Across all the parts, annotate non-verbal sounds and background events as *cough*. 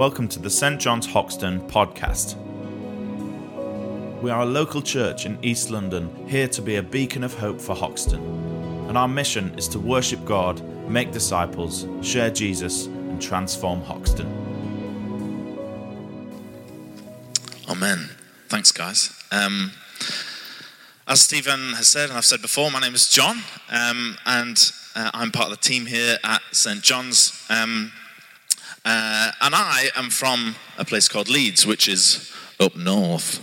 Welcome to the St. John's Hoxton podcast. We are a local church in East London, here to be a beacon of hope for Hoxton. And our mission is to worship God, make disciples, share Jesus, and transform Hoxton. Amen. Thanks, guys. Um, as Stephen has said, and I've said before, my name is John, um, and uh, I'm part of the team here at St. John's. Um, uh, and I am from a place called Leeds, which is up north.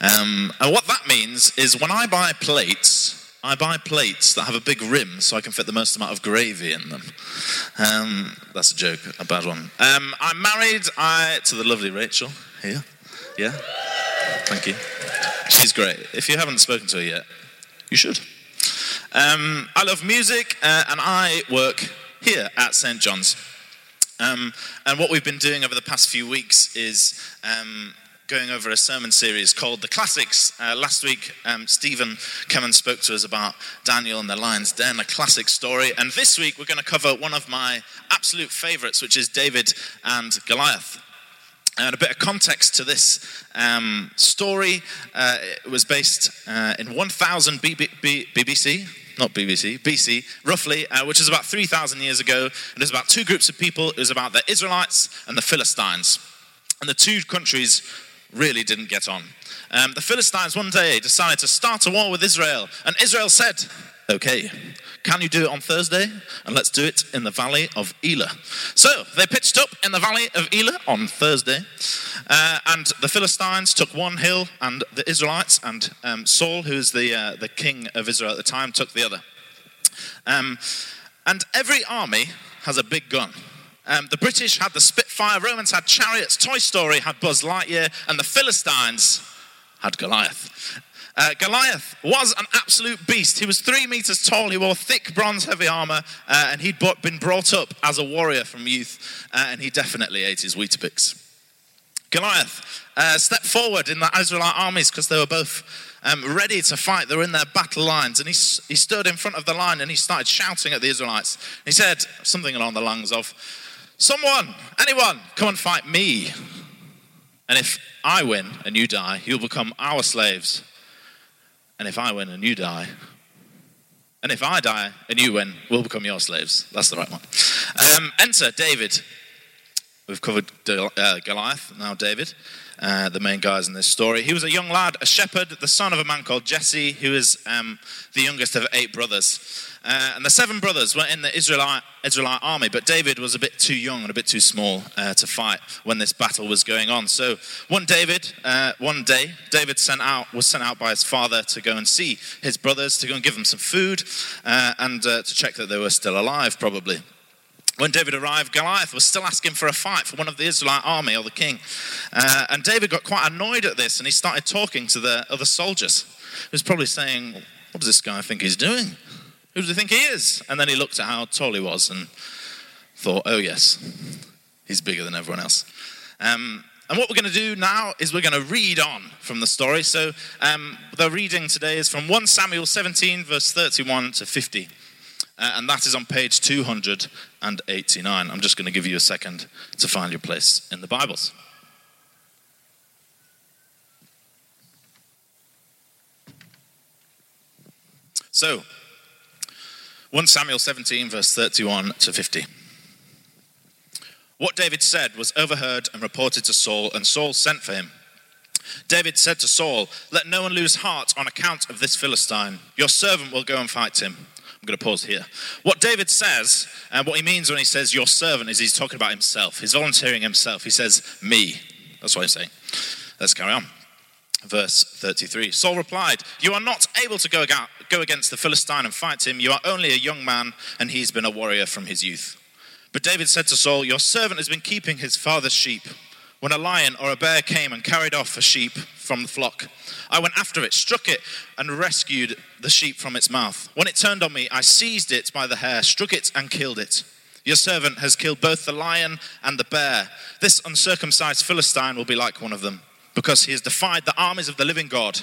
Um, and what that means is when I buy plates, I buy plates that have a big rim so I can fit the most amount of gravy in them. Um, that's a joke, a bad one. Um, I'm married I, to the lovely Rachel here. Yeah? Thank you. She's great. If you haven't spoken to her yet, you should. Um, I love music uh, and I work here at St. John's. Um, and what we've been doing over the past few weeks is um, going over a sermon series called The Classics. Uh, last week, um, Stephen came and spoke to us about Daniel and the lion's den, a classic story. And this week, we're going to cover one of my absolute favorites, which is David and Goliath. And a bit of context to this um, story uh, was based uh, in 1000 BBC, not BBC, BC, roughly, uh, which is about 3,000 years ago. It was about two groups of people. It was about the Israelites and the Philistines. And the two countries really didn't get on. Um, the Philistines one day decided to start a war with Israel, and Israel said, Okay, can you do it on Thursday? And let's do it in the valley of Elah. So they pitched up in the valley of Elah on Thursday, uh, and the Philistines took one hill, and the Israelites and um, Saul, who was the, uh, the king of Israel at the time, took the other. Um, and every army has a big gun. Um, the British had the Spitfire, Romans had chariots, Toy Story had Buzz Lightyear, and the Philistines had Goliath. Uh, Goliath was an absolute beast. He was three meters tall. He wore thick bronze heavy armor, uh, and he'd been brought up as a warrior from youth, uh, and he definitely ate his Weetabix. Goliath uh, stepped forward in the Israelite armies because they were both um, ready to fight. They were in their battle lines, and he, he stood in front of the line and he started shouting at the Israelites. He said something along the lines of, Someone, anyone, come and fight me. And if I win and you die, you'll become our slaves. And if I win and you die, and if I die and you win, we'll become your slaves. That's the right one. Um, enter David. We've covered uh, Goliath, now David, uh, the main guys in this story. He was a young lad, a shepherd, the son of a man called Jesse, who is um, the youngest of eight brothers. Uh, and the seven brothers were in the Israelite, Israelite army, but David was a bit too young and a bit too small uh, to fight when this battle was going on. So one David, uh, one day, David sent out was sent out by his father to go and see his brothers, to go and give them some food, uh, and to check that they were still alive, probably. When David arrived, Goliath was still asking for a fight for one of the Israelite army or the king. Uh, and David got quite annoyed at this and he started talking to the other soldiers. He was probably saying, What does this guy think he's doing? Who does he think he is? And then he looked at how tall he was and thought, oh, yes, he's bigger than everyone else. Um, and what we're going to do now is we're going to read on from the story. So um, the reading today is from 1 Samuel 17, verse 31 to 50. Uh, and that is on page 289. I'm just going to give you a second to find your place in the Bibles. So, 1 Samuel 17, verse 31 to 50. What David said was overheard and reported to Saul, and Saul sent for him. David said to Saul, Let no one lose heart on account of this Philistine. Your servant will go and fight him. I'm going to pause here. What David says, and what he means when he says your servant, is he's talking about himself. He's volunteering himself. He says, Me. That's what he's saying. Let's carry on verse 33. Saul replied, You are not able to go, go against the Philistine and fight him. You are only a young man, and he's been a warrior from his youth. But David said to Saul, Your servant has been keeping his father's sheep. When a lion or a bear came and carried off a sheep from the flock, I went after it, struck it, and rescued the sheep from its mouth. When it turned on me, I seized it by the hair, struck it, and killed it. Your servant has killed both the lion and the bear. This uncircumcised Philistine will be like one of them because he has defied the armies of the living God.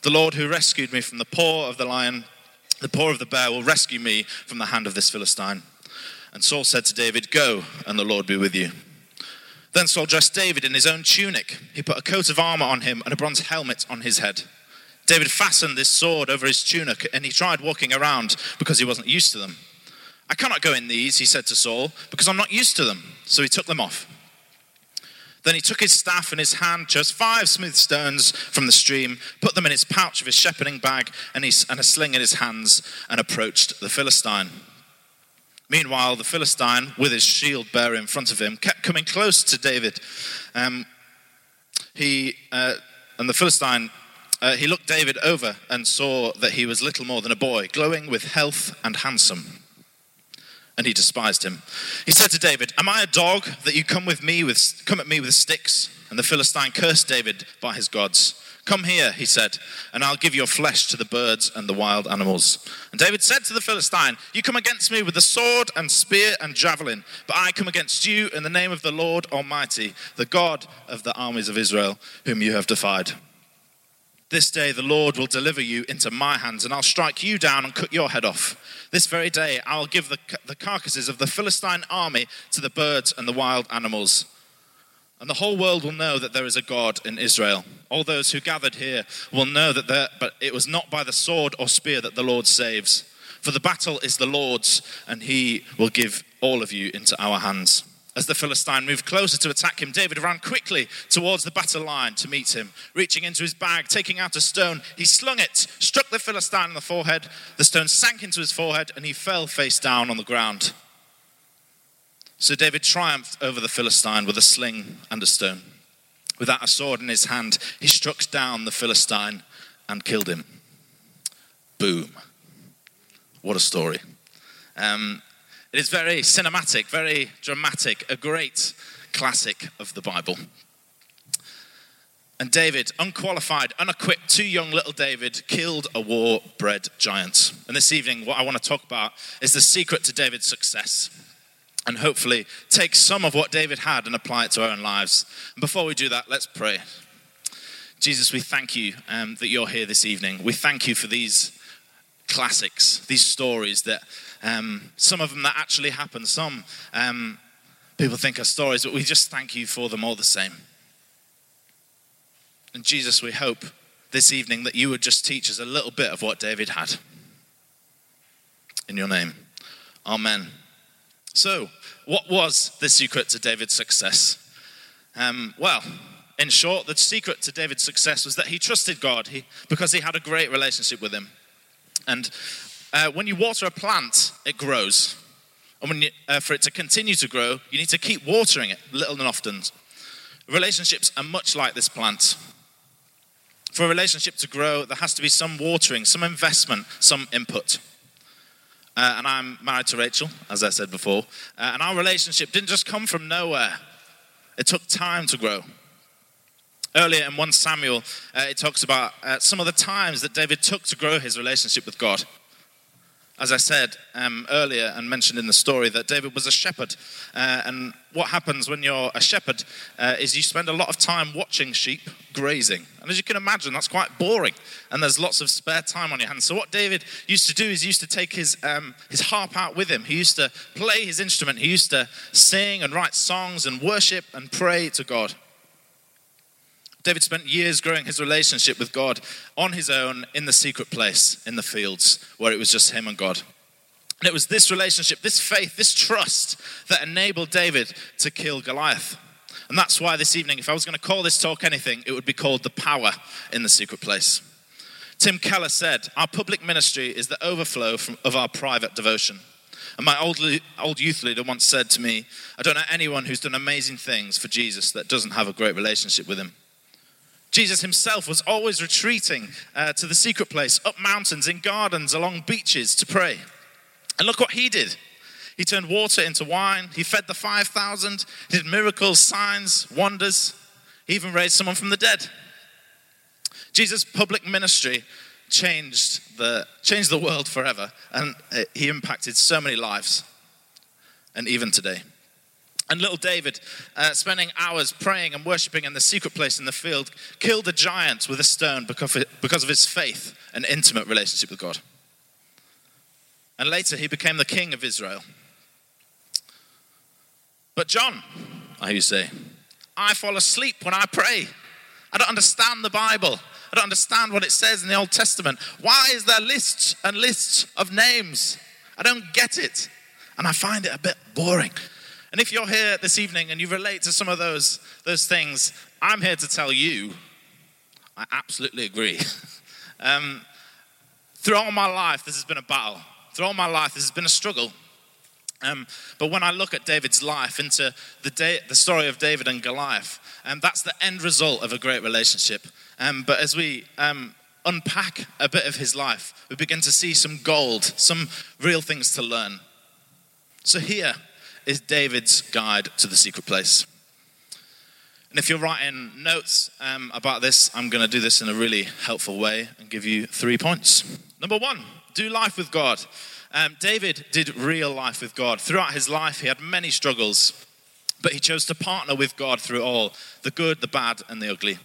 The Lord who rescued me from the paw of the lion, the paw of the bear, will rescue me from the hand of this Philistine. And Saul said to David, Go, and the Lord be with you. Then Saul dressed David in his own tunic. He put a coat of armor on him and a bronze helmet on his head. David fastened this sword over his tunic and he tried walking around because he wasn't used to them. I cannot go in these, he said to Saul, because I'm not used to them. So he took them off. Then he took his staff in his hand, chose five smooth stones from the stream, put them in his pouch of his shepherding bag and, and a sling in his hands, and approached the Philistine. Meanwhile, the Philistine, with his shield bearer in front of him, kept coming close to David. Um, he uh, and the Philistine, uh, he looked David over and saw that he was little more than a boy, glowing with health and handsome. And he despised him. He said to David, "Am I a dog that you come with me with come at me with sticks?" And the Philistine cursed David by his gods. Come here, he said, and I'll give your flesh to the birds and the wild animals. And David said to the Philistine, You come against me with the sword and spear and javelin, but I come against you in the name of the Lord Almighty, the God of the armies of Israel, whom you have defied. This day the Lord will deliver you into my hands, and I'll strike you down and cut your head off. This very day I'll give the, the carcasses of the Philistine army to the birds and the wild animals. And the whole world will know that there is a God in Israel. All those who gathered here will know that there, but it was not by the sword or spear that the Lord saves. For the battle is the Lord's, and he will give all of you into our hands. As the Philistine moved closer to attack him, David ran quickly towards the battle line to meet him. Reaching into his bag, taking out a stone, he slung it, struck the Philistine in the forehead. The stone sank into his forehead, and he fell face down on the ground. So David triumphed over the Philistine with a sling and a stone. Without a sword in his hand, he struck down the Philistine and killed him. Boom. What a story. Um, it is very cinematic, very dramatic, a great classic of the Bible. And David, unqualified, unequipped, too young little David, killed a war bred giant. And this evening, what I want to talk about is the secret to David's success and hopefully take some of what David had and apply it to our own lives. And before we do that, let's pray. Jesus, we thank you um, that you're here this evening. We thank you for these classics, these stories that um, some of them that actually happen, some um, people think are stories, but we just thank you for them all the same. And Jesus, we hope this evening that you would just teach us a little bit of what David had. In your name, Amen. So, what was the secret to David's success? Um, well, in short, the secret to David's success was that he trusted God he, because he had a great relationship with him. And uh, when you water a plant, it grows. And you, uh, for it to continue to grow, you need to keep watering it little and often. Relationships are much like this plant. For a relationship to grow, there has to be some watering, some investment, some input. Uh, and I'm married to Rachel, as I said before. Uh, and our relationship didn't just come from nowhere, it took time to grow. Earlier in 1 Samuel, uh, it talks about uh, some of the times that David took to grow his relationship with God. As I said um, earlier and mentioned in the story, that David was a shepherd. Uh, and what happens when you're a shepherd uh, is you spend a lot of time watching sheep grazing. And as you can imagine, that's quite boring. And there's lots of spare time on your hands. So, what David used to do is he used to take his, um, his harp out with him. He used to play his instrument. He used to sing and write songs and worship and pray to God. David spent years growing his relationship with God on his own in the secret place in the fields where it was just him and God. And it was this relationship, this faith, this trust that enabled David to kill Goliath. And that's why this evening, if I was going to call this talk anything, it would be called The Power in the Secret Place. Tim Keller said, Our public ministry is the overflow from, of our private devotion. And my old, old youth leader once said to me, I don't know anyone who's done amazing things for Jesus that doesn't have a great relationship with him. Jesus himself was always retreating uh, to the secret place, up mountains, in gardens, along beaches to pray. And look what he did. He turned water into wine. He fed the 5,000. He did miracles, signs, wonders. He even raised someone from the dead. Jesus' public ministry changed the, changed the world forever, and he impacted so many lives, and even today. And little David, uh, spending hours praying and worshiping in the secret place in the field, killed a giant with a stone because of, his faith and intimate relationship with God. And later he became the king of Israel. But John, I hear you say, I fall asleep when I pray. I don't understand the Bible. I don't understand what it says in the Old Testament. Why is there lists and lists of names? I don't get it. And I find it a bit boring. And if you're here this evening and you relate to some of those, those things, I'm here to tell you I absolutely agree. *laughs* um, through all my life, this has been a battle. Through all my life, this has been a struggle. Um, but when I look at David's life, into the, the story of David and Goliath, um, that's the end result of a great relationship. Um, but as we um, unpack a bit of his life, we begin to see some gold, some real things to learn. So here is David's guide to the secret place. And if you're writing notes um, about this, I'm going to do this in a really helpful way and give you three points. Number one, do life with God. Um, David did real life with God. Throughout his life, he had many struggles, but he chose to partner with God through all the good, the bad, and the ugly.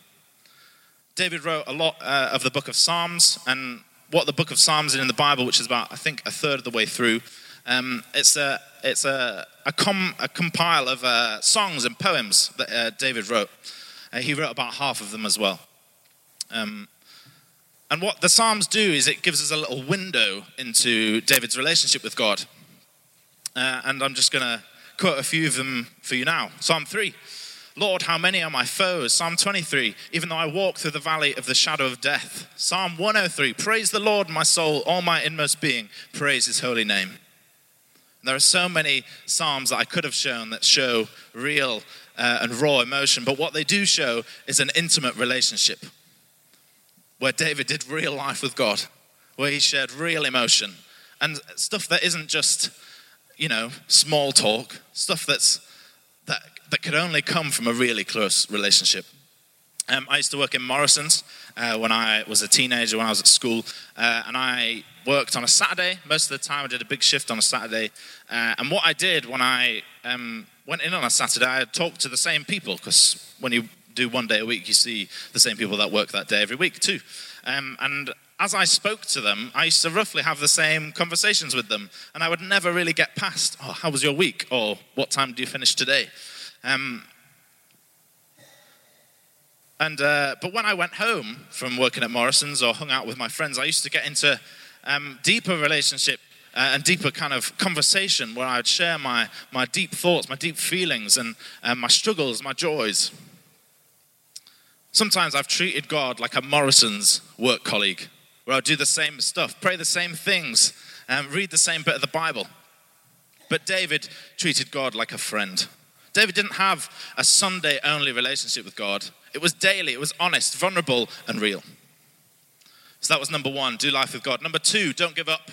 David wrote a lot uh, of the book of Psalms, and what the book of Psalms is in the Bible, which is about, I think, a third of the way through. Um, it's a, it's a, a, com, a compile of uh, songs and poems that uh, David wrote. Uh, he wrote about half of them as well. Um, and what the Psalms do is it gives us a little window into David's relationship with God. Uh, and I'm just going to quote a few of them for you now. Psalm 3 Lord, how many are my foes? Psalm 23 Even though I walk through the valley of the shadow of death. Psalm 103 Praise the Lord, my soul, all my inmost being. Praise his holy name. There are so many Psalms that I could have shown that show real uh, and raw emotion, but what they do show is an intimate relationship where David did real life with God, where he shared real emotion and stuff that isn't just, you know, small talk, stuff that's that that could only come from a really close relationship. Um, I used to work in Morrison's uh, when I was a teenager, when I was at school, uh, and I worked on a Saturday. Most of the time, I did a big shift on a Saturday. Uh, and what I did when I um, went in on a Saturday, I talked to the same people because when you do one day a week, you see the same people that work that day every week too. Um, and as I spoke to them, I used to roughly have the same conversations with them, and I would never really get past, "Oh, how was your week?" or "What time do you finish today?" Um, and uh, but when I went home from working at Morrison's or hung out with my friends, I used to get into um, deeper relationship uh, and deeper kind of conversation where I would share my my deep thoughts, my deep feelings, and my struggles, my joys. Sometimes I've treated God like a Morrison's work colleague, where I do the same stuff, pray the same things, and read the same bit of the Bible. But David treated God like a friend. David didn't have a Sunday only relationship with God. It was daily, it was honest, vulnerable, and real. So that was number one do life with God. Number two, don't give up.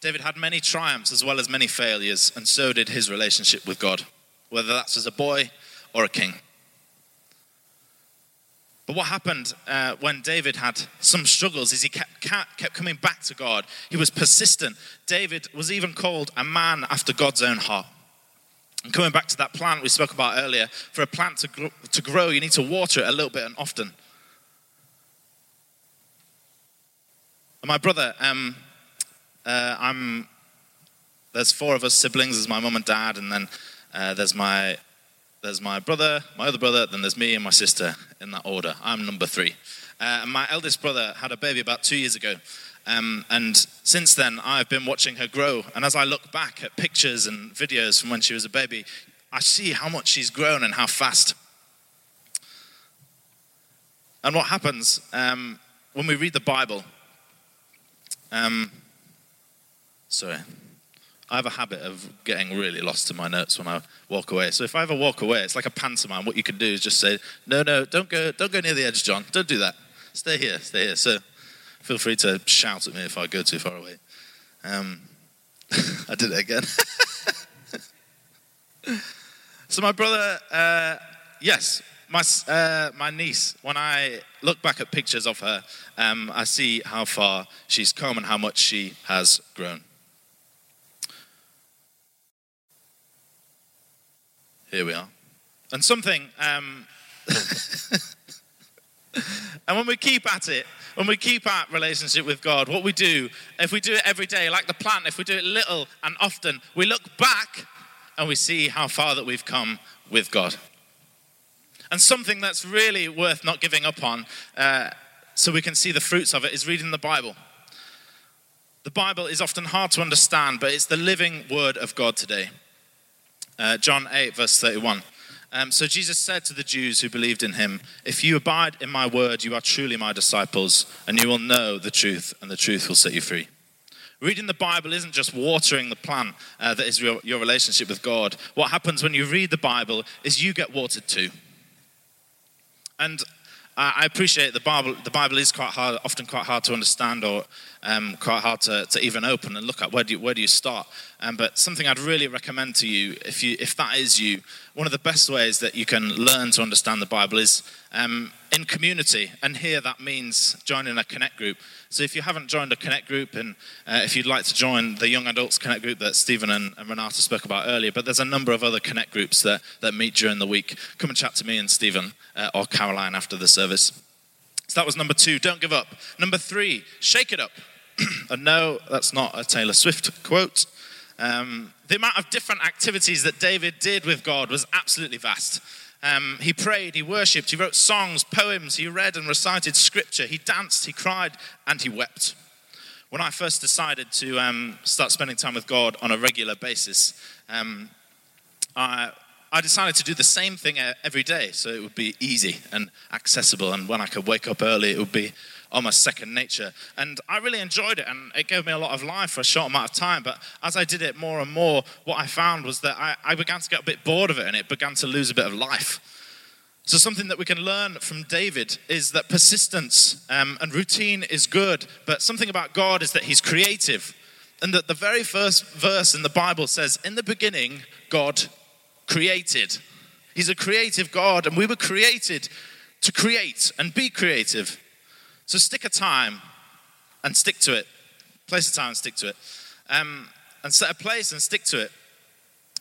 David had many triumphs as well as many failures, and so did his relationship with God, whether that's as a boy or a king. But what happened uh, when David had some struggles is he kept, kept coming back to God. He was persistent. David was even called a man after God's own heart. And coming back to that plant we spoke about earlier, for a plant to, to grow, you need to water it a little bit and often. And my brother, um, uh, I'm, there's four of us siblings. There's my mum and dad, and then uh, there's my there's my brother, my other brother, then there's me and my sister in that order. I'm number three. Uh, and my eldest brother had a baby about two years ago. Um, and since then, I've been watching her grow. And as I look back at pictures and videos from when she was a baby, I see how much she's grown and how fast. And what happens um, when we read the Bible? Um, sorry. I have a habit of getting really lost in my notes when I walk away. So if I ever walk away, it's like a pantomime. What you can do is just say, "No, no, don't go, don't go near the edge, John. Don't do that. Stay here, stay here." So feel free to shout at me if I go too far away. Um, *laughs* I did it again. *laughs* so my brother, uh, yes, my uh, my niece. When I look back at pictures of her, um, I see how far she's come and how much she has grown. Here we are. And something, um, *laughs* and when we keep at it, when we keep at relationship with God, what we do, if we do it every day, like the plant, if we do it little and often, we look back and we see how far that we've come with God. And something that's really worth not giving up on, uh, so we can see the fruits of it, is reading the Bible. The Bible is often hard to understand, but it's the living word of God today. Uh, John 8, verse 31. Um, so Jesus said to the Jews who believed in him, If you abide in my word, you are truly my disciples, and you will know the truth, and the truth will set you free. Reading the Bible isn't just watering the plant uh, that is your, your relationship with God. What happens when you read the Bible is you get watered too. And I appreciate the Bible. The Bible is quite hard, often quite hard to understand, or um, quite hard to, to even open and look at. Where do you, where do you start? Um, but something I'd really recommend to you, if you if that is you, one of the best ways that you can learn to understand the Bible is um, in community. And here that means joining a connect group. So if you haven't joined a connect group, and uh, if you'd like to join the young adults connect group that Stephen and, and Renata spoke about earlier, but there's a number of other connect groups that, that meet during the week. Come and chat to me and Stephen uh, or Caroline after the service. So that was number two, don't give up. Number three, shake it up. *clears throat* and no, that's not a Taylor Swift quote. Um, the amount of different activities that David did with God was absolutely vast. Um, he prayed, he worshipped, he wrote songs, poems, he read and recited scripture, he danced, he cried, and he wept. When I first decided to um, start spending time with God on a regular basis, um, I, I decided to do the same thing every day so it would be easy and accessible. And when I could wake up early, it would be almost second nature. And I really enjoyed it, and it gave me a lot of life for a short amount of time. But as I did it more and more, what I found was that I, I began to get a bit bored of it, and it began to lose a bit of life. So, something that we can learn from David is that persistence um, and routine is good, but something about God is that He's creative. And that the very first verse in the Bible says, In the beginning, God created. He's a creative God, and we were created to create and be creative. So stick a time and stick to it. Place a time and stick to it. Um, and set a place and stick to it.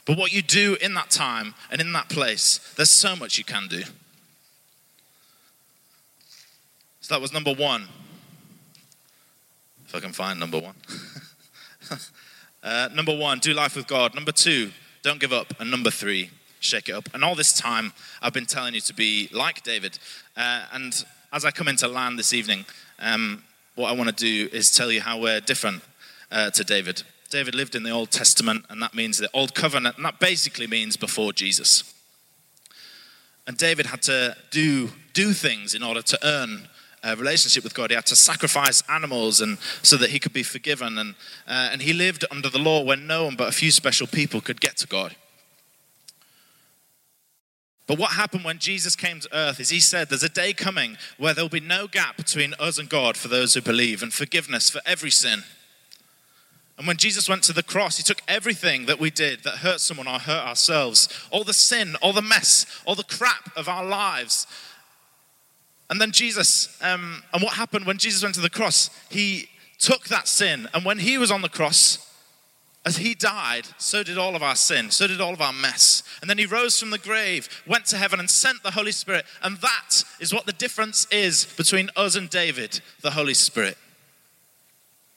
But what you do in that time and in that place, there's so much you can do. So that was number one. If I can find number one. *laughs* uh, number one, do life with God. Number two, don't give up. And number three, shake it up. And all this time, I've been telling you to be like David. Uh, and as I come into land this evening, um, what I want to do is tell you how we're different uh, to David. David lived in the Old Testament, and that means the Old Covenant, and that basically means before Jesus. And David had to do, do things in order to earn a relationship with God. He had to sacrifice animals and so that he could be forgiven. And, uh, and he lived under the law when no one but a few special people could get to God. But what happened when Jesus came to earth is he said, There's a day coming where there'll be no gap between us and God for those who believe, and forgiveness for every sin. And when Jesus went to the cross, he took everything that we did that hurt someone or hurt ourselves, all the sin, all the mess, all the crap of our lives. And then Jesus, um, and what happened when Jesus went to the cross? He took that sin, and when he was on the cross, as he died, so did all of our sin, so did all of our mess. And then he rose from the grave, went to heaven, and sent the Holy Spirit. And that is what the difference is between us and David the Holy Spirit.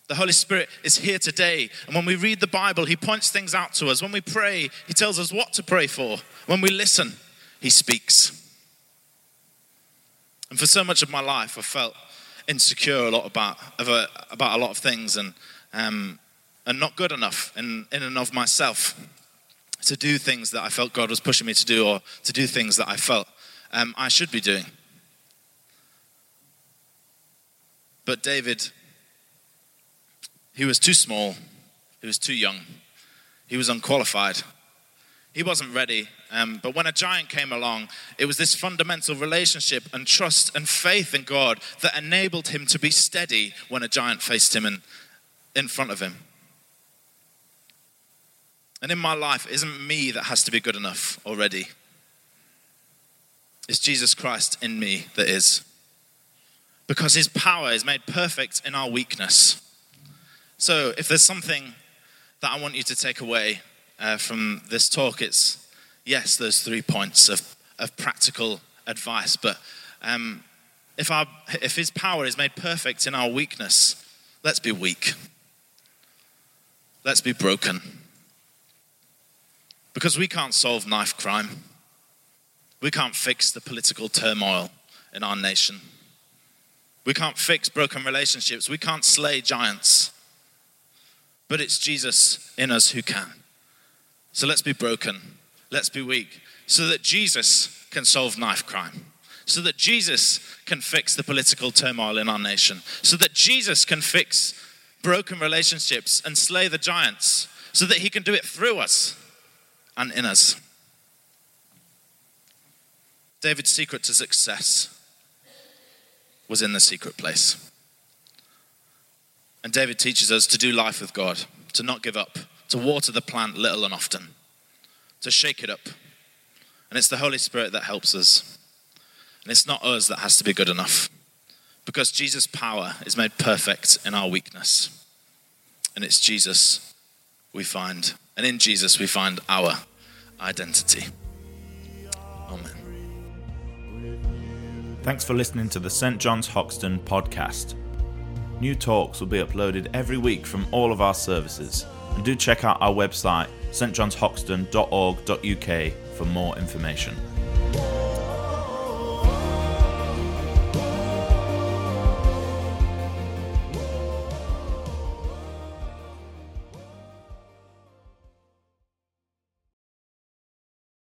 The Holy Spirit is here today. And when we read the Bible, he points things out to us. When we pray, he tells us what to pray for. When we listen, he speaks. And for so much of my life, I felt insecure a lot about, about a lot of things. And um, and not good enough in, in and of myself to do things that I felt God was pushing me to do or to do things that I felt um, I should be doing. But David, he was too small, he was too young, he was unqualified. He wasn't ready. Um, but when a giant came along, it was this fundamental relationship and trust and faith in God that enabled him to be steady when a giant faced him in, in front of him. And in my life, it isn't me that has to be good enough already. It's Jesus Christ in me that is. Because his power is made perfect in our weakness. So, if there's something that I want you to take away uh, from this talk, it's yes, those three points of, of practical advice. But um, if, our, if his power is made perfect in our weakness, let's be weak. Let's be broken. Because we can't solve knife crime. We can't fix the political turmoil in our nation. We can't fix broken relationships. We can't slay giants. But it's Jesus in us who can. So let's be broken. Let's be weak. So that Jesus can solve knife crime. So that Jesus can fix the political turmoil in our nation. So that Jesus can fix broken relationships and slay the giants. So that he can do it through us and in us. David's secret to success was in the secret place. And David teaches us to do life with God, to not give up, to water the plant little and often, to shake it up. And it's the Holy Spirit that helps us. And it's not us that has to be good enough. Because Jesus' power is made perfect in our weakness. And it's Jesus we find. And in Jesus we find our identity. Amen. Thanks for listening to the St. John's Hoxton podcast. New talks will be uploaded every week from all of our services. And do check out our website, stjohnshoxton.org.uk, for more information.